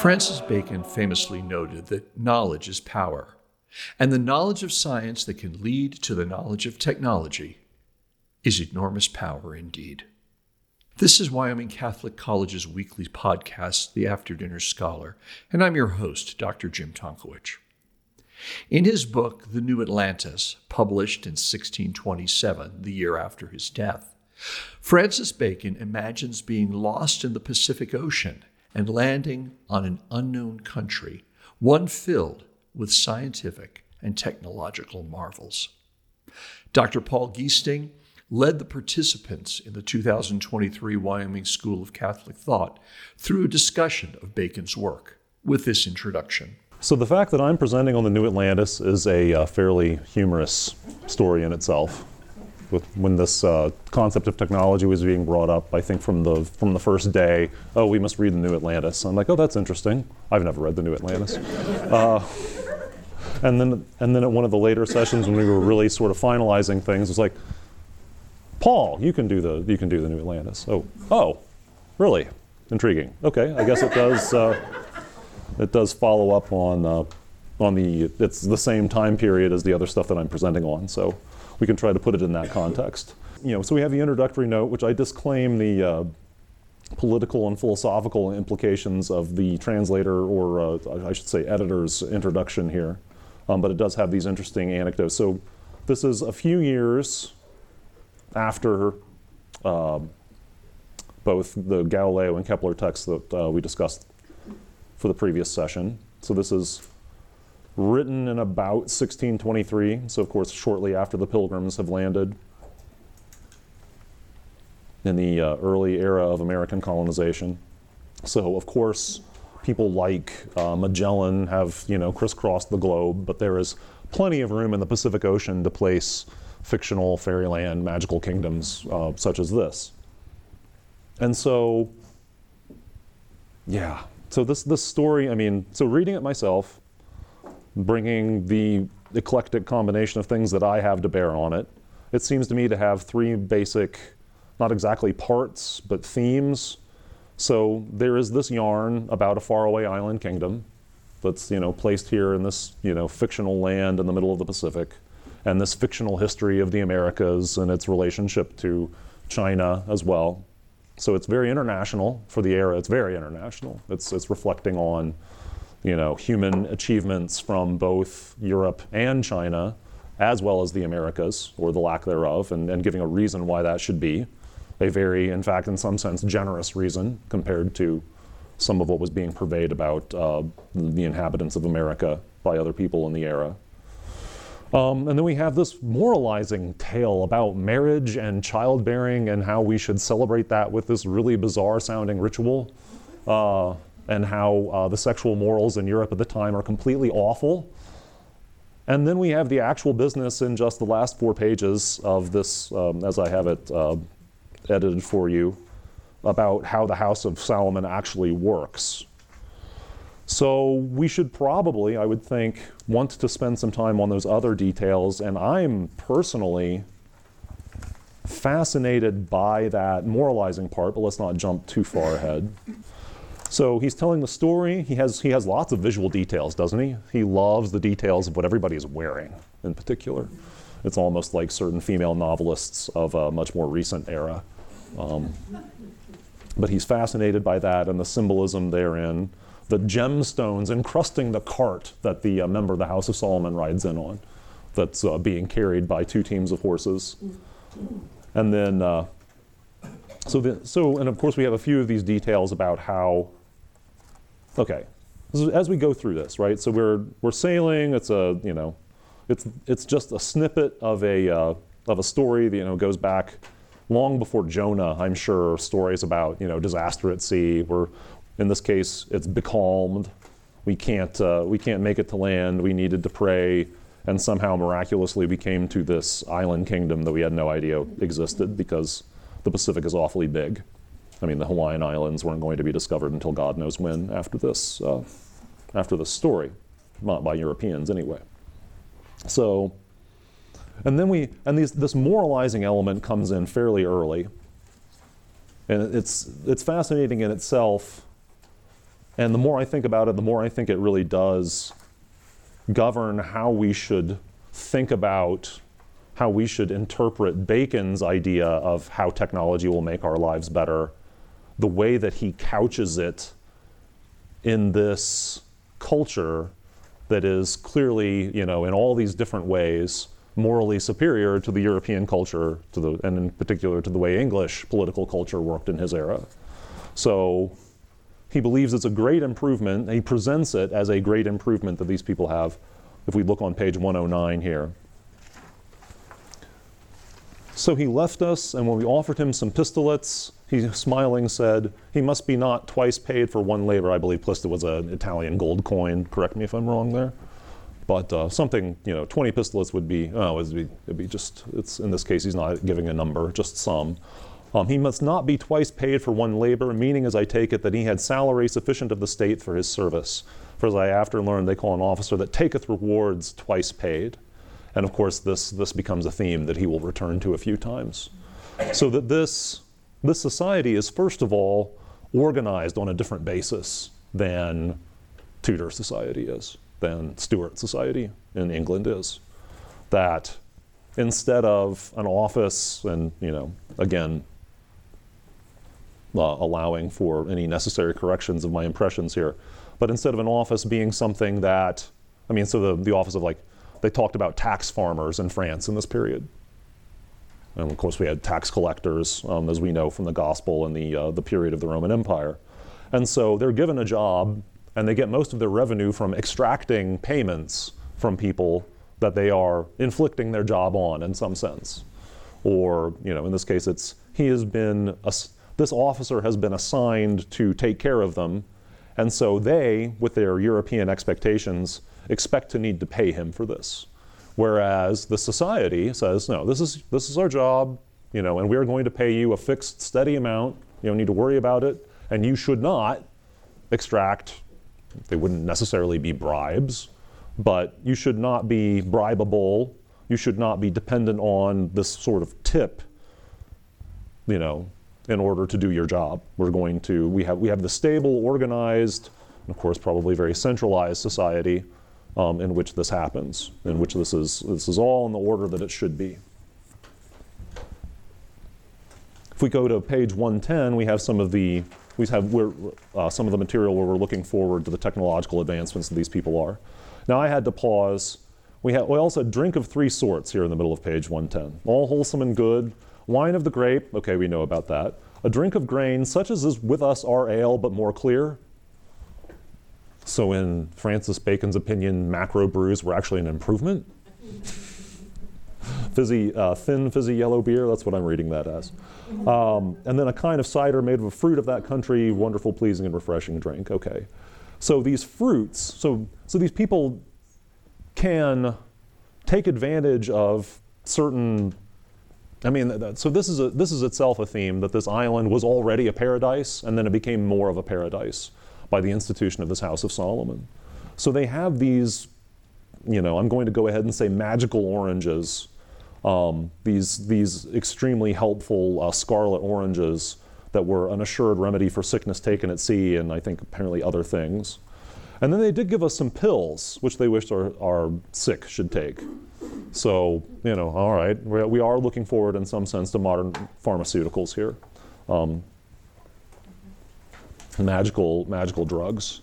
Francis Bacon famously noted that knowledge is power, and the knowledge of science that can lead to the knowledge of technology is enormous power indeed. This is Wyoming Catholic College's weekly podcast, The After Dinner Scholar, and I'm your host, Dr. Jim Tonkowich. In his book, The New Atlantis, published in 1627, the year after his death, Francis Bacon imagines being lost in the Pacific Ocean and landing on an unknown country, one filled with scientific and technological marvels. Dr. Paul Giesting led the participants in the 2023 Wyoming School of Catholic Thought through a discussion of Bacon's work with this introduction. So, the fact that I'm presenting on the New Atlantis is a uh, fairly humorous story in itself. With when this uh, concept of technology was being brought up, I think from the from the first day, oh, we must read the New Atlantis. I'm like, oh, that's interesting. I've never read the New Atlantis. Uh, and then and then at one of the later sessions when we were really sort of finalizing things, it was like, Paul, you can do the you can do the New Atlantis. Oh, oh, really? Intriguing. Okay, I guess it does. Uh, it does follow up on uh, on the. It's the same time period as the other stuff that I'm presenting on, so we can try to put it in that context. You know, so we have the introductory note, which I disclaim the. Uh, political and philosophical implications of the translator, or uh, I should say, editor's introduction here. Um, but it does have these interesting anecdotes. So, this is a few years after uh, both the Galileo and Kepler texts that uh, we discussed for the previous session. So this is written in about 1623, so of course shortly after the pilgrims have landed in the uh, early era of American colonization. So of course people like uh, Magellan have you know crisscrossed the globe, but there is plenty of room in the Pacific Ocean to place fictional fairyland magical kingdoms uh, such as this. And so, yeah, so this this story, I mean, so reading it myself, bringing the eclectic combination of things that I have to bear on it, it seems to me to have three basic, not exactly parts, but themes. So there is this yarn about a faraway island kingdom that's you know placed here in this you know fictional land in the middle of the Pacific, and this fictional history of the Americas and its relationship to China as well. So it's very international for the era. It's very international. It's, it's reflecting on, you know, human achievements from both Europe and China, as well as the Americas, or the lack thereof, and, and giving a reason why that should be. A very, in fact, in some sense, generous reason compared to some of what was being purveyed about uh, the inhabitants of America by other people in the era. Um, and then we have this moralizing tale about marriage and childbearing and how we should celebrate that with this really bizarre sounding ritual, uh, and how uh, the sexual morals in Europe at the time are completely awful. And then we have the actual business in just the last four pages of this, um, as I have it uh, edited for you, about how the House of Solomon actually works. So we should probably, I would think, want to spend some time on those other details. And I'm personally fascinated by that moralizing part, but let's not jump too far ahead. So he's telling the story. He has, he has lots of visual details, doesn't he? He loves the details of what everybody is wearing in particular. It's almost like certain female novelists of a much more recent era. Um, but he's fascinated by that and the symbolism therein the gemstones encrusting the cart that the uh, member of the House of Solomon rides in on, that's uh, being carried by two teams of horses. And then, uh, so, the, so, and of course, we have a few of these details about how, okay, as we go through this, right? So we're, we're sailing, it's a, you know, it's, it's just a snippet of a, uh, of a story that, you know, goes back long before Jonah, I'm sure, stories about, you know, disaster at sea. We're, in this case, it's becalmed. We can't, uh, we can't make it to land. We needed to pray. And somehow, miraculously, we came to this island kingdom that we had no idea existed because the Pacific is awfully big. I mean, the Hawaiian Islands weren't going to be discovered until God knows when after this, uh, after this story, not by Europeans anyway. So, and then we, and these, this moralizing element comes in fairly early. And it's, it's fascinating in itself And the more I think about it, the more I think it really does govern how we should think about how we should interpret Bacon's idea of how technology will make our lives better, the way that he couches it in this culture that is clearly, you know, in all these different ways, morally superior to the European culture, to the, and in particular to the way English political culture worked in his era. So he believes it's a great improvement. He presents it as a great improvement that these people have. If we look on page 109 here. So he left us, and when we offered him some pistolets, he smiling said, He must be not twice paid for one labor. I believe Plista was an Italian gold coin. Correct me if I'm wrong there. But uh, something, you know, 20 pistolets would be, oh, it'd be, it'd be just, it's, in this case, he's not giving a number, just some. Um, he must not be twice paid for one labor, meaning, as I take it, that he had salary sufficient of the state for his service. For as I after learned, they call an officer that taketh rewards twice paid. And of course, this, this becomes a theme that he will return to a few times. So that this, this society is, first of all, organized on a different basis than Tudor society is than Stuart society in England is. That instead of an office and, you know, again, uh, allowing for any necessary corrections of my impressions here, but instead of an office being something that, I mean, so the, the office of like, they talked about tax farmers in France in this period. And of course, we had tax collectors, um, as we know from the gospel and the, uh, the period of the Roman Empire. And so they're given a job and they get most of their revenue from extracting payments from people that they are inflicting their job on in some sense. Or, you know, in this case, it's he has been, this officer has been assigned to take care of them, and so they, with their European expectations, expect to need to pay him for this. Whereas the society says, no, this is, this is our job, you know, and we're going to pay you a fixed, steady amount. You don't need to worry about it, and you should not extract they wouldn't necessarily be bribes, but you should not be bribable. You should not be dependent on this sort of tip, you know, in order to do your job. We're going to, we have, we have the stable, organized, and of course, probably very centralized society um, in which this happens, in which this is, this is all in the order that it should be. If we go to page 110, we have some of the we have uh, some of the material where we're looking forward to the technological advancements that these people are. Now I had to pause. We, have, we also drink of three sorts here in the middle of page 110. All wholesome and good. Wine of the grape, okay, we know about that. A drink of grain, such as is with us our ale, but more clear. So, in Francis Bacon's opinion, macro brews were actually an improvement. fizzy, uh, thin, fizzy yellow beer. That's what I'm reading that as. Um, and then a kind of cider made of a fruit of that country, wonderful, pleasing, and refreshing drink. Okay. So these fruits, so, so these people can take advantage of certain. I mean, so this is, a, this is itself a theme that this island was already a paradise, and then it became more of a paradise by the institution of this House of Solomon. So they have these, you know, I'm going to go ahead and say magical oranges um, these, these extremely helpful uh, scarlet oranges that were an assured remedy for sickness taken at sea and I think apparently other things. And then they did give us some pills, which they wished our, our sick should take. So, you know, all right, we are looking forward in some sense to modern pharmaceuticals here. Um, magical, magical drugs.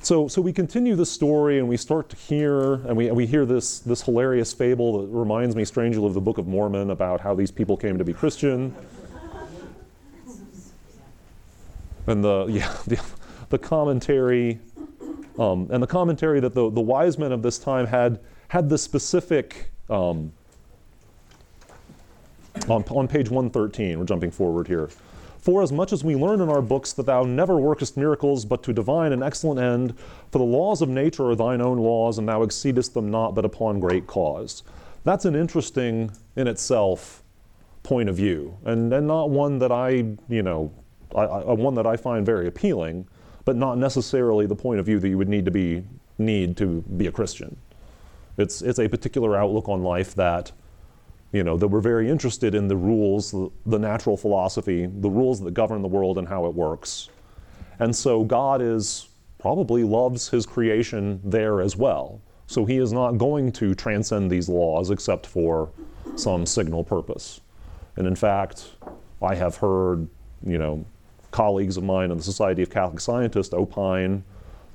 So, so we continue the story and we start to hear, and we, we hear this, this hilarious fable that reminds me strangely of the Book of Mormon about how these people came to be Christian. And the, yeah, the, the commentary, um, and the commentary that the, the wise men of this time had, had the specific, um, on, on page 113, we're jumping forward here. For as much as we learn in our books that thou never workest miracles, but to divine and excellent end, for the laws of nature are thine own laws, and thou exceedest them not, but upon great cause. That's an interesting in itself point of view, and, and not one that I, you know, I, I, one that I find very appealing, but not necessarily the point of view that you would need to be need to be a Christian. It's it's a particular outlook on life that you know, that we're very interested in the rules, the natural philosophy, the rules that govern the world and how it works. And so God is probably loves his creation there as well. So he is not going to transcend these laws except for some signal purpose. And in fact, I have heard, you know, colleagues of mine in the Society of Catholic Scientists opine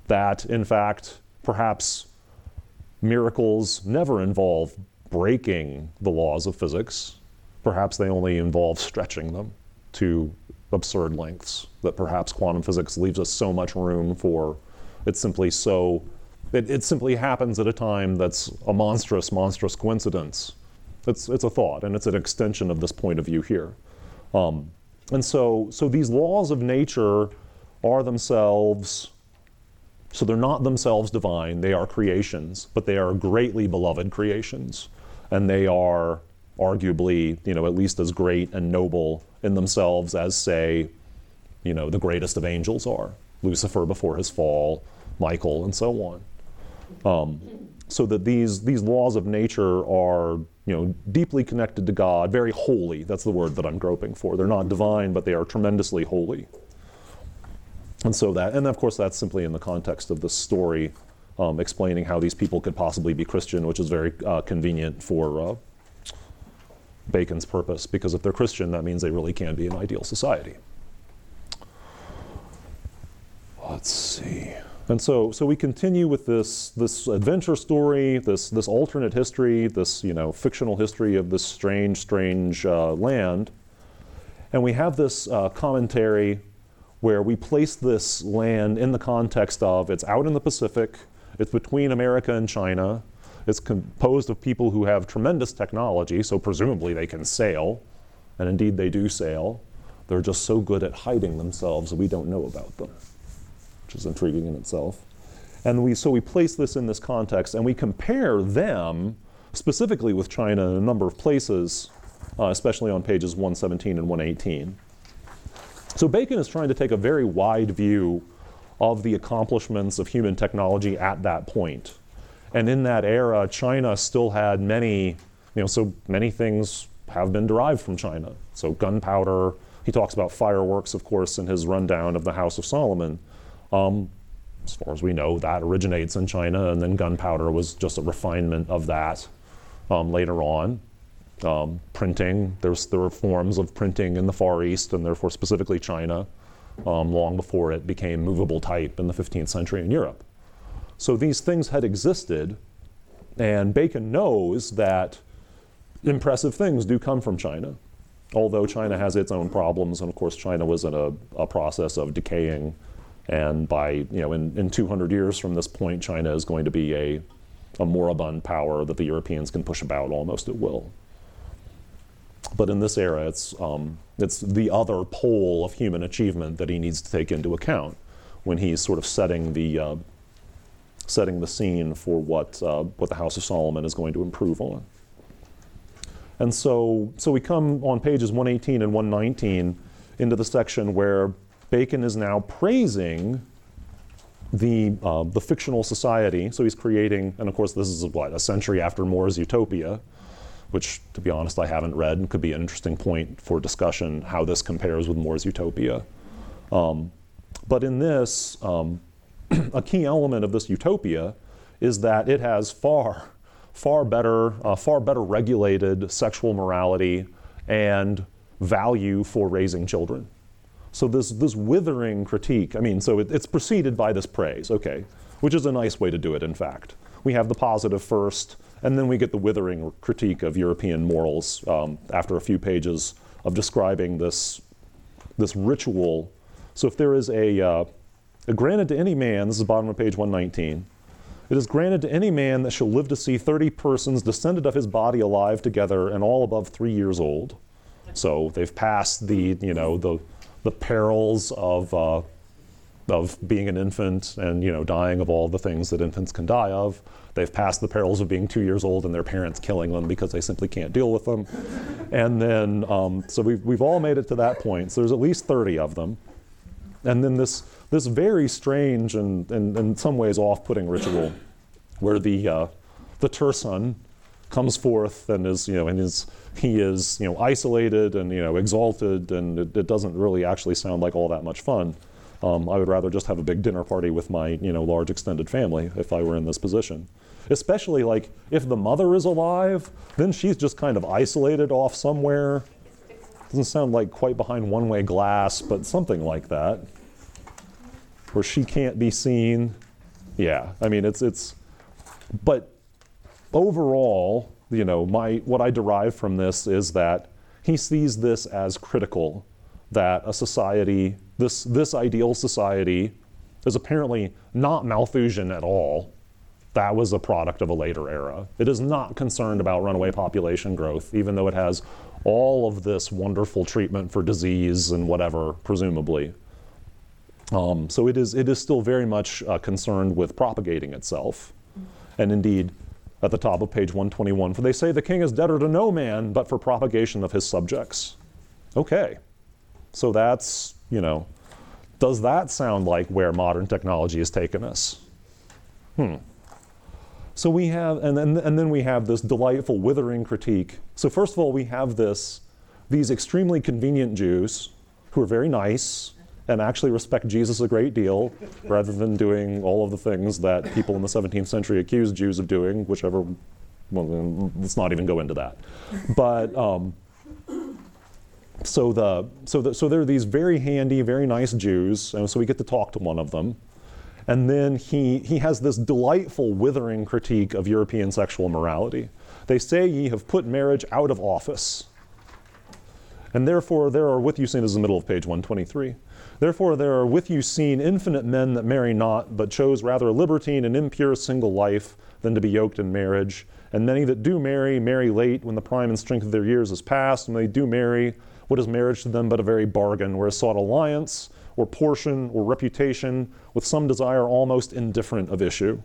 that, in fact, perhaps miracles never involve breaking the laws of physics. Perhaps they only involve stretching them to absurd lengths, that perhaps quantum physics leaves us so much room for it's simply so, it, it simply happens at a time that's a monstrous, monstrous coincidence. It's, it's a thought, and it's an extension of this point of view here. Um, and so, so these laws of nature are themselves, so they're not themselves divine, they are creations, but they are greatly beloved creations. And they are arguably, you know, at least as great and noble in themselves as, say, you know, the greatest of angels are. Lucifer before his fall, Michael, and so on. Um, so that these, these laws of nature are you know, deeply connected to God, very holy. That's the word that I'm groping for. They're not divine, but they are tremendously holy. And so that, and of course, that's simply in the context of the story um, explaining how these people could possibly be Christian, which is very uh, convenient for uh, Bacon's purpose, because if they're Christian, that means they really can be an ideal society. Let's see. And so, so we continue with this, this adventure story, this, this alternate history, this you know, fictional history of this strange, strange uh, land. And we have this uh, commentary where we place this land in the context of it's out in the Pacific, it's between America and China, it's composed of people who have tremendous technology, so presumably they can sail, and indeed they do sail. They're just so good at hiding themselves that we don't know about them which is intriguing in itself. And we, so we place this in this context and we compare them specifically with China in a number of places, uh, especially on pages 117 and 118. So Bacon is trying to take a very wide view of the accomplishments of human technology at that point. And in that era, China still had many, you know, so many things have been derived from China. So gunpowder, he talks about fireworks, of course, in his rundown of the House of Solomon. Um, as far as we know, that originates in China, and then gunpowder was just a refinement of that um, later on. Um, printing, there's, there were forms of printing in the Far East, and therefore specifically China, um, long before it became movable type in the 15th century in Europe. So these things had existed, and Bacon knows that impressive things do come from China. Although China has its own problems, and of course, China was in a, a process of decaying and by, you know, in, in 200 years from this point, China is going to be a, a moribund power that the Europeans can push about almost at will. But in this era, it's, um, it's the other pole of human achievement that he needs to take into account when he's sort of setting the, uh, setting the scene for what, uh, what the House of Solomon is going to improve on. And so, so we come on pages 118 and 119 into the section where Bacon is now praising the, uh, the fictional society. So he's creating, and of course, this is what, a century after More's Utopia, which, to be honest, I haven't read and could be an interesting point for discussion how this compares with More's Utopia. Um, but in this, um, a key element of this utopia is that it has far, far better, uh, far better regulated sexual morality and value for raising children. So this, this withering critique, I mean, so it, it's preceded by this praise, okay, which is a nice way to do it, in fact. We have the positive first, and then we get the withering critique of European morals um, after a few pages of describing this, this ritual. So if there is a, uh, a granted to any man, this is bottom of page 119, it is granted to any man that shall live to see 30 persons descended of his body alive together and all above three years old. So they've passed the, you know, the the perils of, uh, of being an infant and you know dying of all the things that infants can die of. They've passed the perils of being two years old and their parents killing them because they simply can't deal with them. And then, um, so we've, we've all made it to that point. So there's at least 30 of them. And then this, this very strange and, and, in some ways off putting ritual where the, uh, the Tirsan comes forth and is, you know, and is he is you know isolated and you know exalted, and it, it, doesn't really actually sound like all that much fun. Um, I would rather just have a big dinner party with my, you know, large extended family if I were in this position. Especially like if the mother is alive, then she's just kind of isolated off somewhere. Doesn't sound like quite behind one way glass, but something like that. Where she can't be seen. Yeah, I mean, it's, it's, but overall, you know, my, what I derive from this is that he sees this as critical, that a society, this, this ideal society, is apparently not Malthusian at all. That was a product of a later era. It is not concerned about runaway population growth, even though it has all of this wonderful treatment for disease and whatever, presumably. Um, so it is, it is still very much uh, concerned with propagating itself. And indeed, at the top of page 121, for they say the king is debtor to no man but for propagation of his subjects. Okay. So that's, you know, does that sound like where modern technology has taken us? Hmm. So we have, and then, and then we have this delightful withering critique. So first of all, we have this, these extremely convenient Jews who are very nice and actually respect Jesus a great deal, rather than doing all of the things that people in the 17th century accused Jews of doing, whichever. Well, let's not even go into that. But um, so the so the, so there are these very handy, very nice Jews, and so we get to talk to one of them. And then he, he has this delightful, withering critique of European sexual morality. They say ye have put marriage out of office. And therefore, there are with you seen as the middle of page 123. Therefore, there are with you seen infinite men that marry not, but chose rather a libertine and impure single life than to be yoked in marriage. And many that do marry, marry late when the prime and strength of their years is past. And they do marry, what is marriage to them but a very bargain, where is sought alliance, or portion, or reputation, with some desire almost indifferent of issue,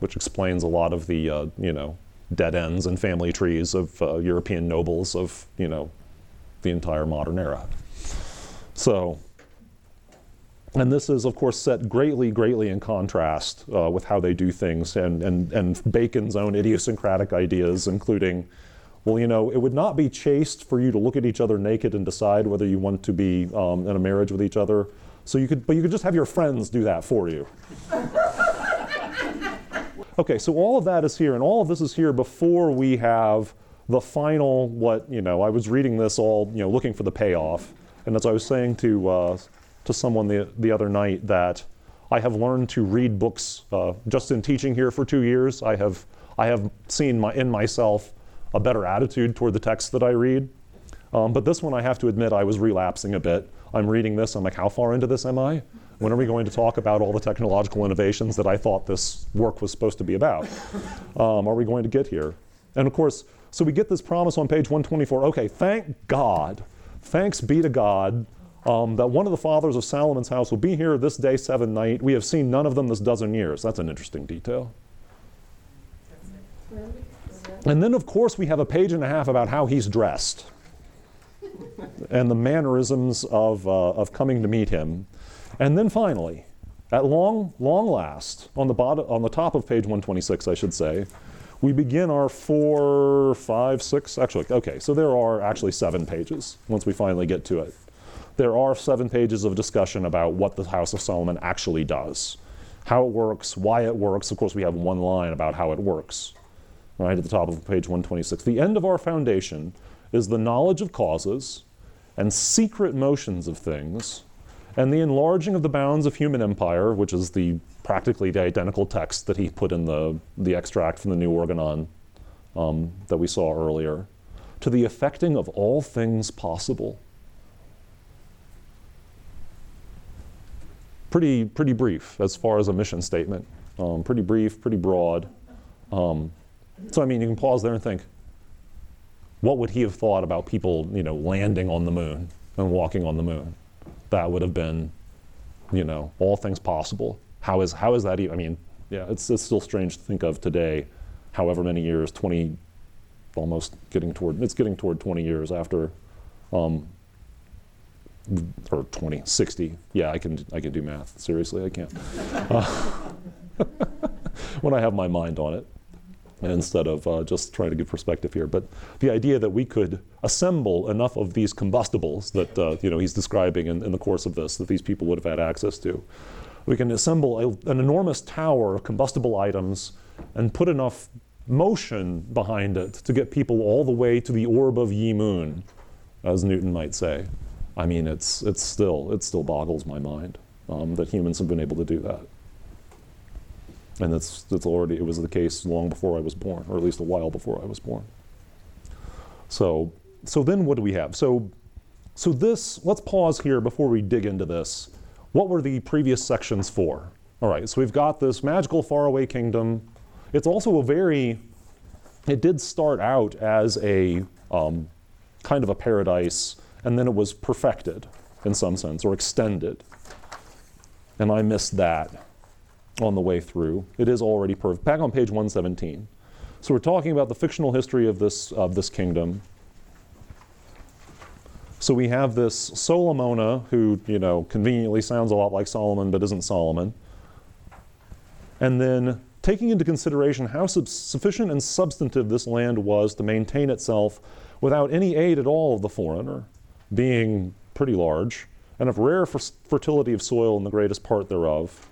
which explains a lot of the, uh, you know, dead ends and family trees of uh, European nobles of, you know, the entire modern era. So, and this is, of course, set greatly, greatly in contrast uh, with how they do things and, and, and Bacon's own idiosyncratic ideas, including, well, you know, it would not be chaste for you to look at each other naked and decide whether you want to be um, in a marriage with each other. So you could, but you could just have your friends do that for you. okay, so all of that is here, and all of this is here before we have the final, what, you know, I was reading this all, you know, looking for the payoff. And as I was saying to, uh, to someone the, the other night that I have learned to read books uh, just in teaching here for two years. I have, I have seen my, in myself a better attitude toward the text that I read. Um, but this one, I have to admit, I was relapsing a bit. I'm reading this, I'm like, how far into this am I? When are we going to talk about all the technological innovations that I thought this work was supposed to be about? Um, are we going to get here? And of course, so we get this promise on page 124 okay, thank God, thanks be to God um, that one of the fathers of Solomon's house will be here this day, seven night. We have seen none of them this dozen years. That's an interesting detail. And then, of course, we have a page and a half about how he's dressed and the mannerisms of, uh, of coming to meet him. And then finally, at long, long last, on the, bottom, on the top of page 126, I should say, we begin our four, five, six, actually, okay, so there are actually seven pages once we finally get to it there are seven pages of discussion about what the House of Solomon actually does, how it works, why it works. Of course, we have one line about how it works, right at the top of page 126. The end of our foundation is the knowledge of causes and secret motions of things, and the enlarging of the bounds of human empire, which is the practically the identical text that he put in the, the extract from the New Organon um, that we saw earlier, to the effecting of all things possible pretty, pretty brief as far as a mission statement. Um, pretty brief, pretty broad. Um, so, I mean, you can pause there and think, what would he have thought about people, you know, landing on the moon and walking on the moon? That would have been, you know, all things possible. How is, how is that even? I mean, yeah, it's, it's still strange to think of today, however many years, 20, almost getting toward, it's getting toward 20 years after um, or 20, 60. Yeah, I can, I can do math. Seriously, I can't. Uh, when I have my mind on it. instead of uh, just trying to give perspective here. But the idea that we could assemble enough of these combustibles that uh, you know he's describing in, in, the course of this that these people would have had access to, we can assemble a, an enormous tower of combustible items and put enough motion behind it to get people all the way to the orb of Ye Moon, as Newton might say. I mean, it's it's still it still boggles my mind um, that humans have been able to do that and that's that's already it was the case long before I was born, or at least a while before I was born. So so then what do we have? So so this let's pause here before we dig into this. What were the previous sections for? All right, so we've got this magical faraway kingdom. It's also a very it did start out as a um, kind of a paradise, and then it was perfected in some sense or extended. And I missed that on the way through. It is already perfect. Back on page 117. So we're talking about the fictional history of this, of this kingdom. So we have this Solamona, who, you know, conveniently sounds a lot like Solomon but isn't Solomon. And then taking into consideration how sub- sufficient and substantive this land was to maintain itself without any aid at all of the foreigner, being pretty large, and of rare fertility of soil in the greatest part thereof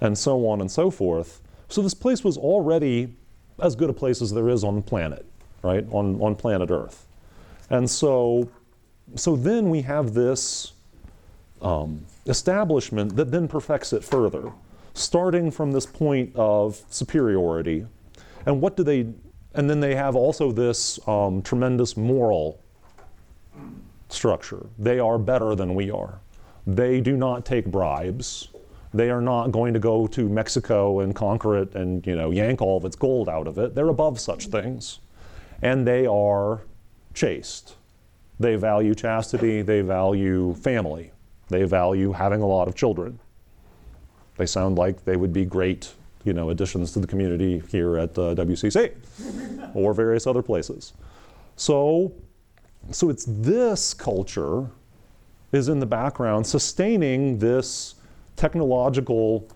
and so on and so forth. So this place was already as good a place as there is on the planet, right? On, on planet Earth. And so, so then we have this um, establishment that then perfects it further, starting from this point of superiority. And what do they, and then they have also this um, tremendous moral structure. They are better than we are. They do not take bribes. They are not going to go to Mexico and conquer it and you know yank all of its gold out of it. They're above such things. And they are chaste. They value chastity, they value family. They value having a lot of children. They sound like they would be great, you know, additions to the community here at uh, WCC or various other places. So, so it's this culture is in the background sustaining this technological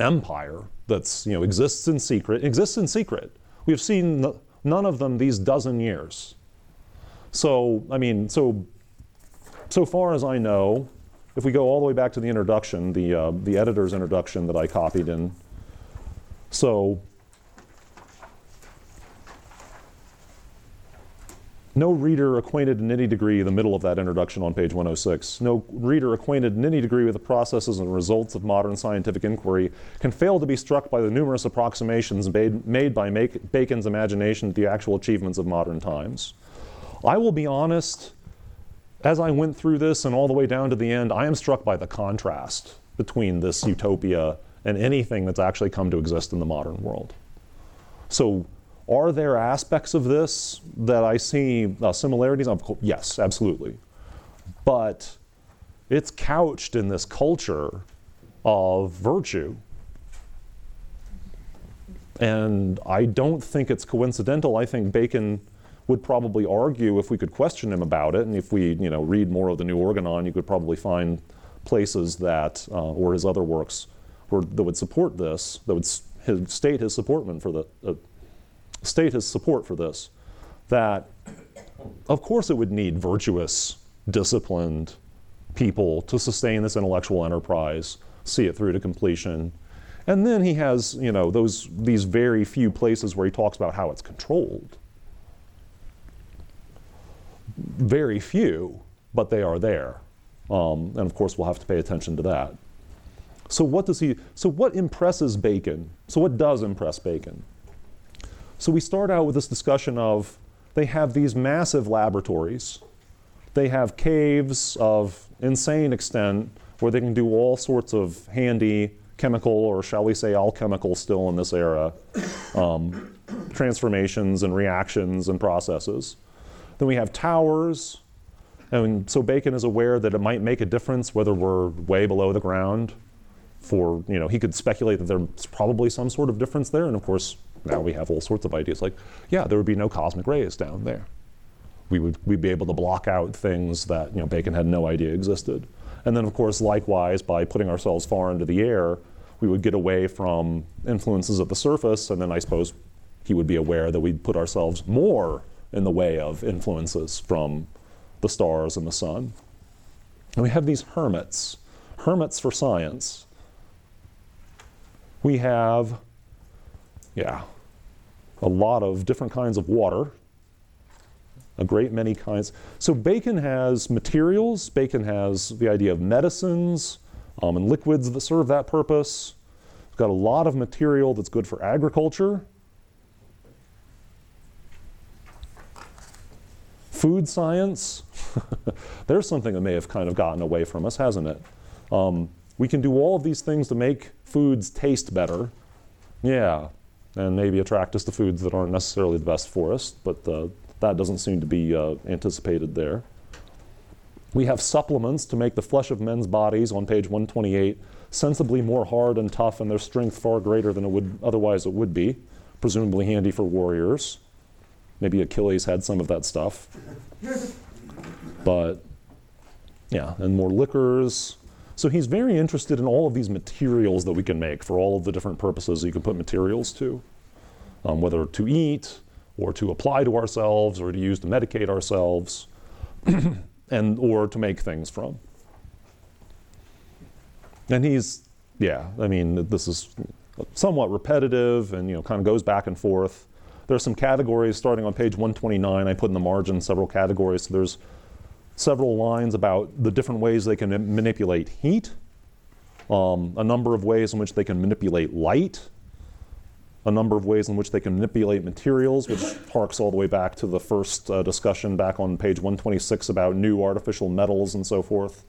empire that's you know exists in secret exists in secret. We have seen none of them these dozen years. So I mean, so so far as I know, if we go all the way back to the introduction, the uh, the editor's introduction that I copied in. So No reader acquainted in any degree, the middle of that introduction on page 106, no reader acquainted in any degree with the processes and results of modern scientific inquiry can fail to be struck by the numerous approximations made, made by make, Bacon's imagination to the actual achievements of modern times. I will be honest, as I went through this and all the way down to the end, I am struck by the contrast between this utopia and anything that's actually come to exist in the modern world. So, are there aspects of this that I see uh, similarities? Of yes, absolutely. But it's couched in this culture of virtue. And I don't think it's coincidental. I think Bacon would probably argue if we could question him about it, and if we you know, read more of the New Organon, you could probably find places that, uh, or his other works, where, that would support this, that would his, state his supportment for the, uh, state his support for this, that of course it would need virtuous, disciplined people to sustain this intellectual enterprise, see it through to completion. And then he has, you know, those these very few places where he talks about how it's controlled. Very few, but they are there. Um, and of course, we'll have to pay attention to that. So what does he? So what impresses Bacon? So what does impress Bacon? So we start out with this discussion of they have these massive laboratories. They have caves of insane extent where they can do all sorts of handy chemical, or shall we say alchemical still in this era, um, transformations and reactions and processes. Then we have towers. And so Bacon is aware that it might make a difference whether we're way below the ground. For, you know, he could speculate that there's probably some sort of difference there. And of course, now we have all sorts of ideas like, yeah, there would be no cosmic rays down there. We would we'd be able to block out things that you know Bacon had no idea existed. And then of course likewise by putting ourselves far into the air, we would get away from influences at the surface, and then I suppose he would be aware that we'd put ourselves more in the way of influences from the stars and the sun. And we have these hermits, hermits for science. We have, yeah, a lot of different kinds of water, a great many kinds. So Bacon has materials, Bacon has the idea of medicines um, and liquids that serve that purpose. We've got a lot of material that's good for agriculture. Food science, there's something that may have kind of gotten away from us, hasn't it? Um, we can do all of these things to make foods taste better. Yeah, and maybe attract us to foods that aren't necessarily the best for us, but uh, that doesn't seem to be uh, anticipated there. We have supplements to make the flesh of men's bodies on page 128 sensibly more hard and tough and their strength far greater than it would otherwise it would be, presumably handy for warriors. Maybe Achilles had some of that stuff. But yeah, and more liquors. So he's very interested in all of these materials that we can make for all of the different purposes you can put materials to, um, whether to eat or to apply to ourselves or to use to medicate ourselves, and or to make things from. And he's, yeah, I mean, this is somewhat repetitive and you know kind of goes back and forth. There's some categories starting on page 129. I put in the margin several categories. So there's several lines about the different ways they can manipulate heat, um, a number of ways in which they can manipulate light, a number of ways in which they can manipulate materials, which harks all the way back to the first uh, discussion back on page 126 about new artificial metals and so forth.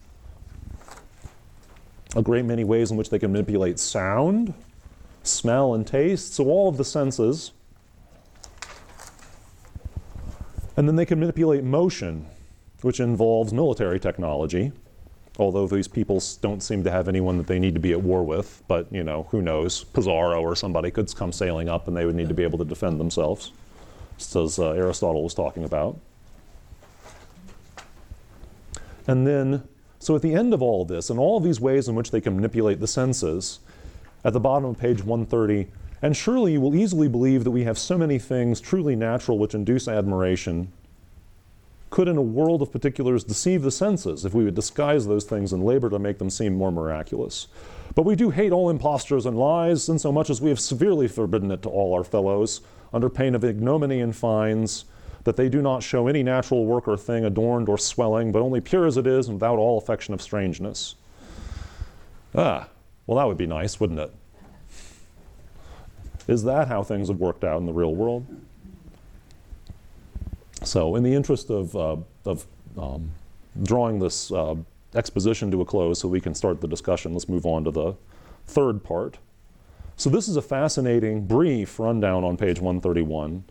A great many ways in which they can manipulate sound, smell, and taste, so all of the senses. And then they can manipulate motion, which involves military technology, although these people don't seem to have anyone that they need to be at war with. But, you know, who knows? Pizarro or somebody could come sailing up and they would need to be able to defend themselves, just as uh, Aristotle was talking about. And then, so at the end of all of this, and all these ways in which they can manipulate the senses, at the bottom of page 130, and surely you will easily believe that we have so many things truly natural which induce admiration, could in a world of particulars deceive the senses if we would disguise those things and labor to make them seem more miraculous. But we do hate all impostures and lies, insomuch as we have severely forbidden it to all our fellows, under pain of ignominy and fines, that they do not show any natural work or thing adorned or swelling, but only pure as it is, and without all affection of strangeness. Ah, well, that would be nice, wouldn't it? Is that how things have worked out in the real world? So, in the interest of, uh, of um, drawing this uh, exposition to a close so we can start the discussion, let's move on to the third part. So, this is a fascinating, brief rundown on page 131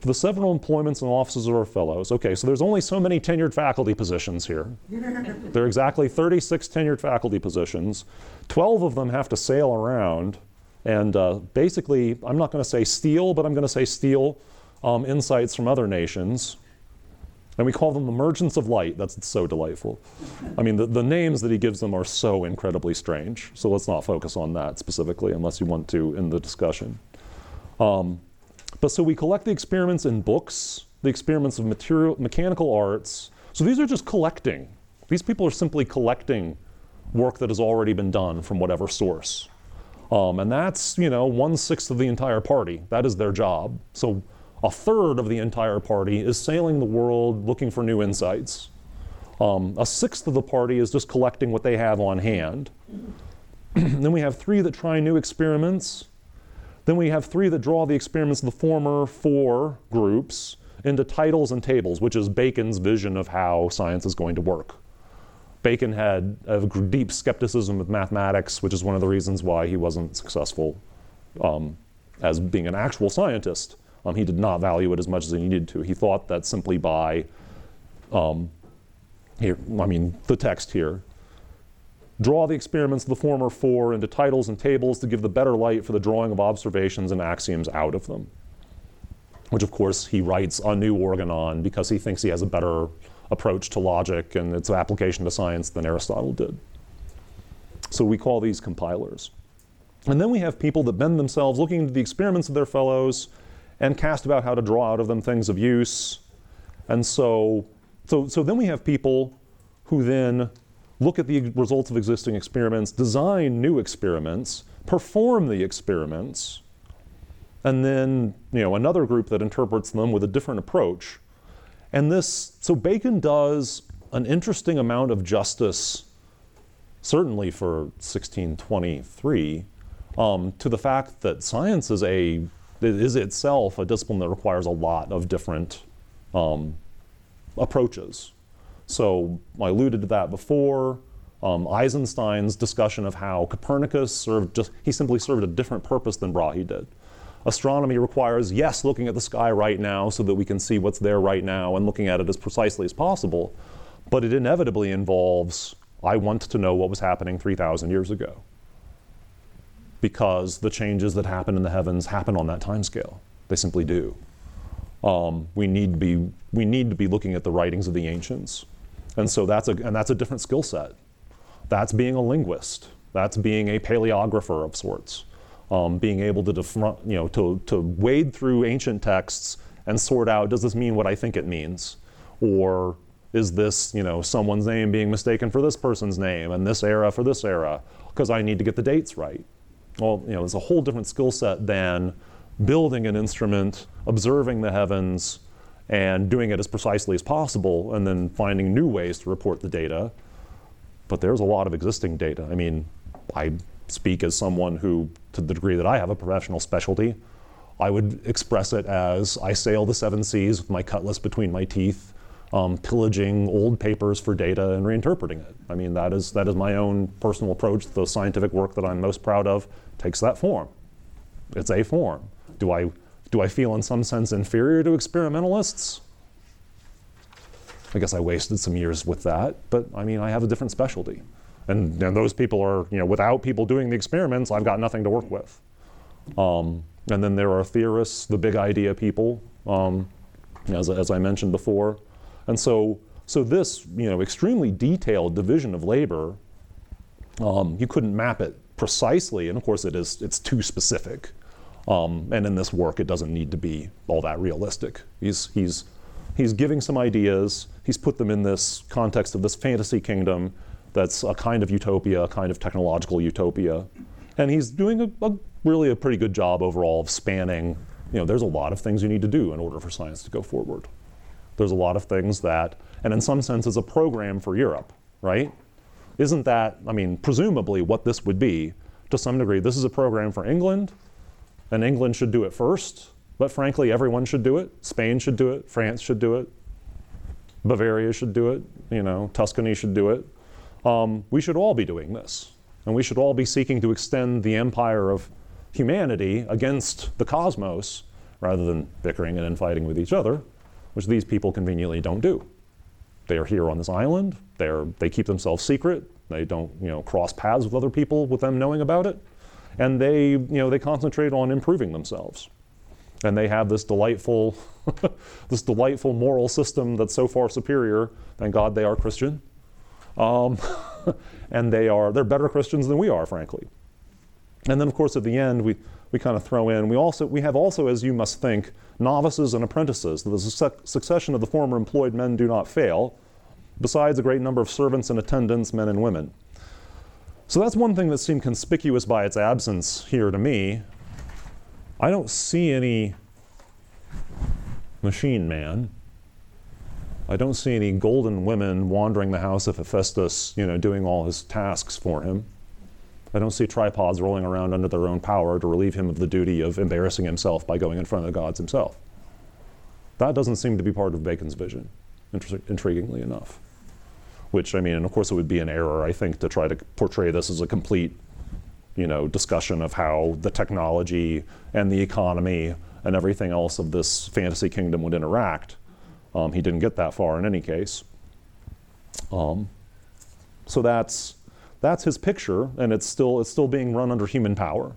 for the several employments and offices of our fellows. Okay, so there's only so many tenured faculty positions here. there are exactly 36 tenured faculty positions. 12 of them have to sail around and uh, basically, I'm not going to say steal, but I'm going to say steal um, insights from other nations. And we call them the merchants of light. That's so delightful. I mean, the, the names that he gives them are so incredibly strange. So let's not focus on that specifically unless you want to in the discussion. Um, but so we collect the experiments in books, the experiments of material, mechanical arts. So these are just collecting. These people are simply collecting work that has already been done from whatever source. Um, and that's, you know, one sixth of the entire party. That is their job. So a third of the entire party is sailing the world looking for new insights. Um, a sixth of the party is just collecting what they have on hand. then we have three that try new experiments. Then we have three that draw the experiments of the former four groups into titles and tables, which is Bacon's vision of how science is going to work. Bacon had a deep skepticism of mathematics, which is one of the reasons why he wasn't successful um, as being an actual scientist. Um, he did not value it as much as he needed to. He thought that simply by, um, here, I mean, the text here, draw the experiments of the former four into titles and tables to give the better light for the drawing of observations and axioms out of them. Which, of course, he writes a new organon because he thinks he has a better approach to logic and its application to science than Aristotle did. So we call these compilers. And then we have people that bend themselves looking into the experiments of their fellows and cast about how to draw out of them things of use. And so, so, so then we have people who then look at the results of existing experiments, design new experiments, perform the experiments, and then you know another group that interprets them with a different approach. And this, so Bacon does an interesting amount of justice, certainly for 1623, um, to the fact that science is a is itself a discipline that requires a lot of different um, approaches. So I alluded to that before. Um, Eisenstein's discussion of how Copernicus served just, he simply served a different purpose than Brahe did. Astronomy requires, yes, looking at the sky right now so that we can see what's there right now and looking at it as precisely as possible, but it inevitably involves, I want to know what was happening 3,000 years ago. Because the changes that happen in the heavens happen on that time scale. They simply do. Um, we, need to be, we need to be looking at the writings of the ancients. And so that's a, and that's a different skill set. That's being a linguist. That's being a paleographer of sorts. Um, being able to, you know, to, to wade through ancient texts and sort out, does this mean what I think it means? Or is this, you know, someone's name being mistaken for this person's name and this era for this era? Because I need to get the dates right. Well, you know, it's a whole different skill set than building an instrument, observing the heavens, and doing it as precisely as possible, and then finding new ways to report the data. But there's a lot of existing data. I mean, I speak as someone who, to the degree that I have a professional specialty, I would express it as I sail the seven seas with my cutlass between my teeth, um, pillaging old papers for data and reinterpreting it. I mean, that is, that is my own personal approach. The scientific work that I'm most proud of takes that form. It's a form. Do I, do I feel in some sense inferior to experimentalists? I guess I wasted some years with that, but I mean, I have a different specialty. And, and those people are, you know, without people doing the experiments, I've got nothing to work with. Um, and then there are theorists, the big idea people, um, as, as I mentioned before. And so, so this, you know, extremely detailed division of labor, um, you couldn't map it precisely, and of course it is, it's too specific. Um, and in this work, it doesn't need to be all that realistic. He's, he's, he's giving some ideas, he's put them in this context of this fantasy kingdom that's a kind of utopia, a kind of technological utopia. And he's doing a, a, really a pretty good job overall of spanning, you know, there's a lot of things you need to do in order for science to go forward. There's a lot of things that, and in some sense, is a program for Europe, right? Isn't that, I mean, presumably what this would be to some degree? This is a program for England, and England should do it first, but frankly, everyone should do it. Spain should do it, France should do it, Bavaria should do it, you know, Tuscany should do it. Um, we should all be doing this, and we should all be seeking to extend the empire of humanity against the cosmos rather than bickering and infighting with each other, which these people conveniently don't do. They are here on this island. They're, they keep themselves secret. They don't, you know, cross paths with other people with them knowing about it and they, you know, they concentrate on improving themselves. And they have this delightful, this delightful moral system that's so far superior. Thank God they are Christian. Um, and they are, they're better Christians than we are, frankly. And then, of course, at the end, we, we kind of throw in, we also, we have also, as you must think, novices and apprentices. The succession of the former employed men do not fail, besides a great number of servants and attendants, men and women. So that's one thing that seemed conspicuous by its absence here to me. I don't see any machine man. I don't see any golden women wandering the house of Hephaestus, you know, doing all his tasks for him. I don't see tripods rolling around under their own power to relieve him of the duty of embarrassing himself by going in front of the gods himself. That doesn't seem to be part of Bacon's vision, intriguingly enough which I mean, and of course, it would be an error, I think, to try to portray this as a complete, you know, discussion of how the technology and the economy and everything else of this fantasy kingdom would interact. Um, he didn't get that far in any case. Um, so that's that's his picture, and it's still it's still being run under human power.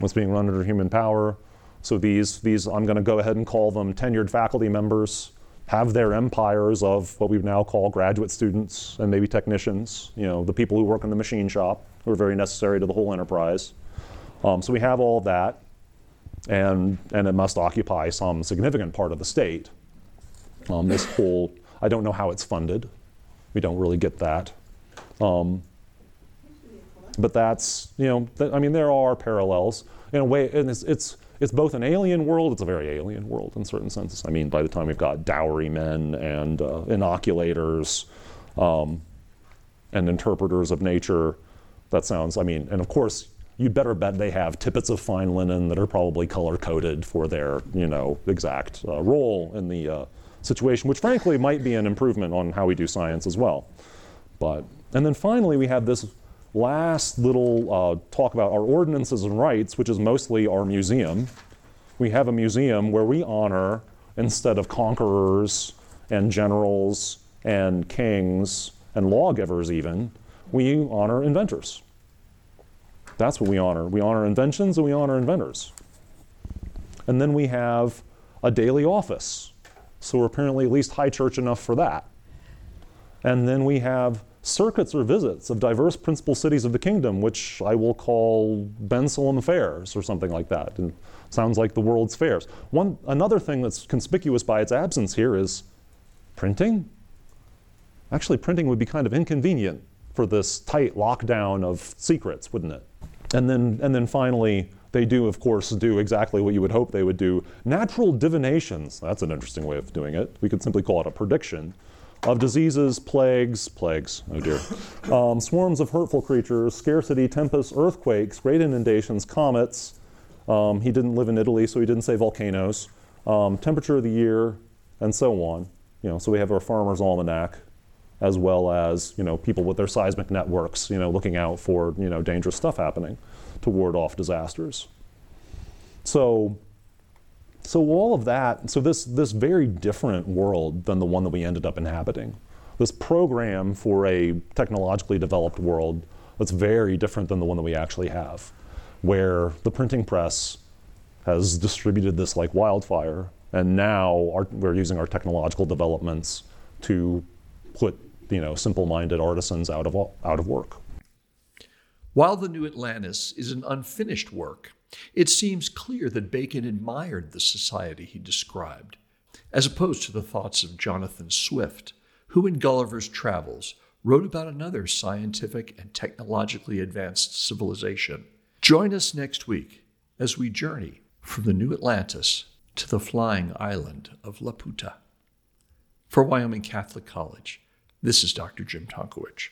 It's being run under human power. So these these I'm going to go ahead and call them tenured faculty members have their empires of what we now call graduate students and maybe technicians, you know, the people who work in the machine shop, who are very necessary to the whole enterprise. Um, so we have all of that, and, and it must occupy some significant part of the state. Um, this whole, I don't know how it's funded. We don't really get that. Um, but that's, you know, th- I mean, there are parallels in a way, and it's, it's, it's both an alien world, it's a very alien world in certain senses. I mean, by the time we've got dowry men and uh, inoculators um, and interpreters of nature, that sounds, I mean, and of course, you'd better bet they have tippets of fine linen that are probably color coded for their, you know, exact uh, role in the uh, situation, which frankly might be an improvement on how we do science as well. But, and then finally, we have this last little uh, talk about our ordinances and rites, which is mostly our museum. We have a museum where we honor, instead of conquerors and generals and kings and lawgivers, even, we honor inventors. That's what we honor. We honor inventions and we honor inventors. And then we have a daily office. So we're apparently at least high church enough for that. And then we have circuits or visits of diverse principal cities of the kingdom, which I will call Bensalem fairs or something like that. And sounds like the world's fairs. One another thing that's conspicuous by its absence here is printing. Actually, printing would be kind of inconvenient for this tight lockdown of secrets, wouldn't it? And then, and then finally, they do, of course, do exactly what you would hope they would do natural divinations. That's an interesting way of doing it. We could simply call it a prediction of diseases, plagues, plagues, oh dear, um, swarms of hurtful creatures, scarcity, tempests, earthquakes, great inundations, comets. Um, he didn't live in Italy, so he didn't say volcanoes. Um, temperature of the year, and so on. You know, so we have our farmer's almanac, as well as you know people with their seismic networks, you know, looking out for you know dangerous stuff happening to ward off disasters. So, so all of that, so this this very different world than the one that we ended up inhabiting. This program for a technologically developed world that's very different than the one that we actually have, where the printing press has distributed this like wildfire, and now our, we're using our technological developments to put you know, simple-minded artisans out of, out of work. While the New Atlantis is an unfinished work, it seems clear that Bacon admired the society he described, as opposed to the thoughts of Jonathan Swift, who in Gulliver's Travels wrote about another scientific and technologically advanced civilization. Join us next week as we journey from the New Atlantis to the flying island of Laputa. For Wyoming Catholic College, this is Dr. Jim Tonkowich.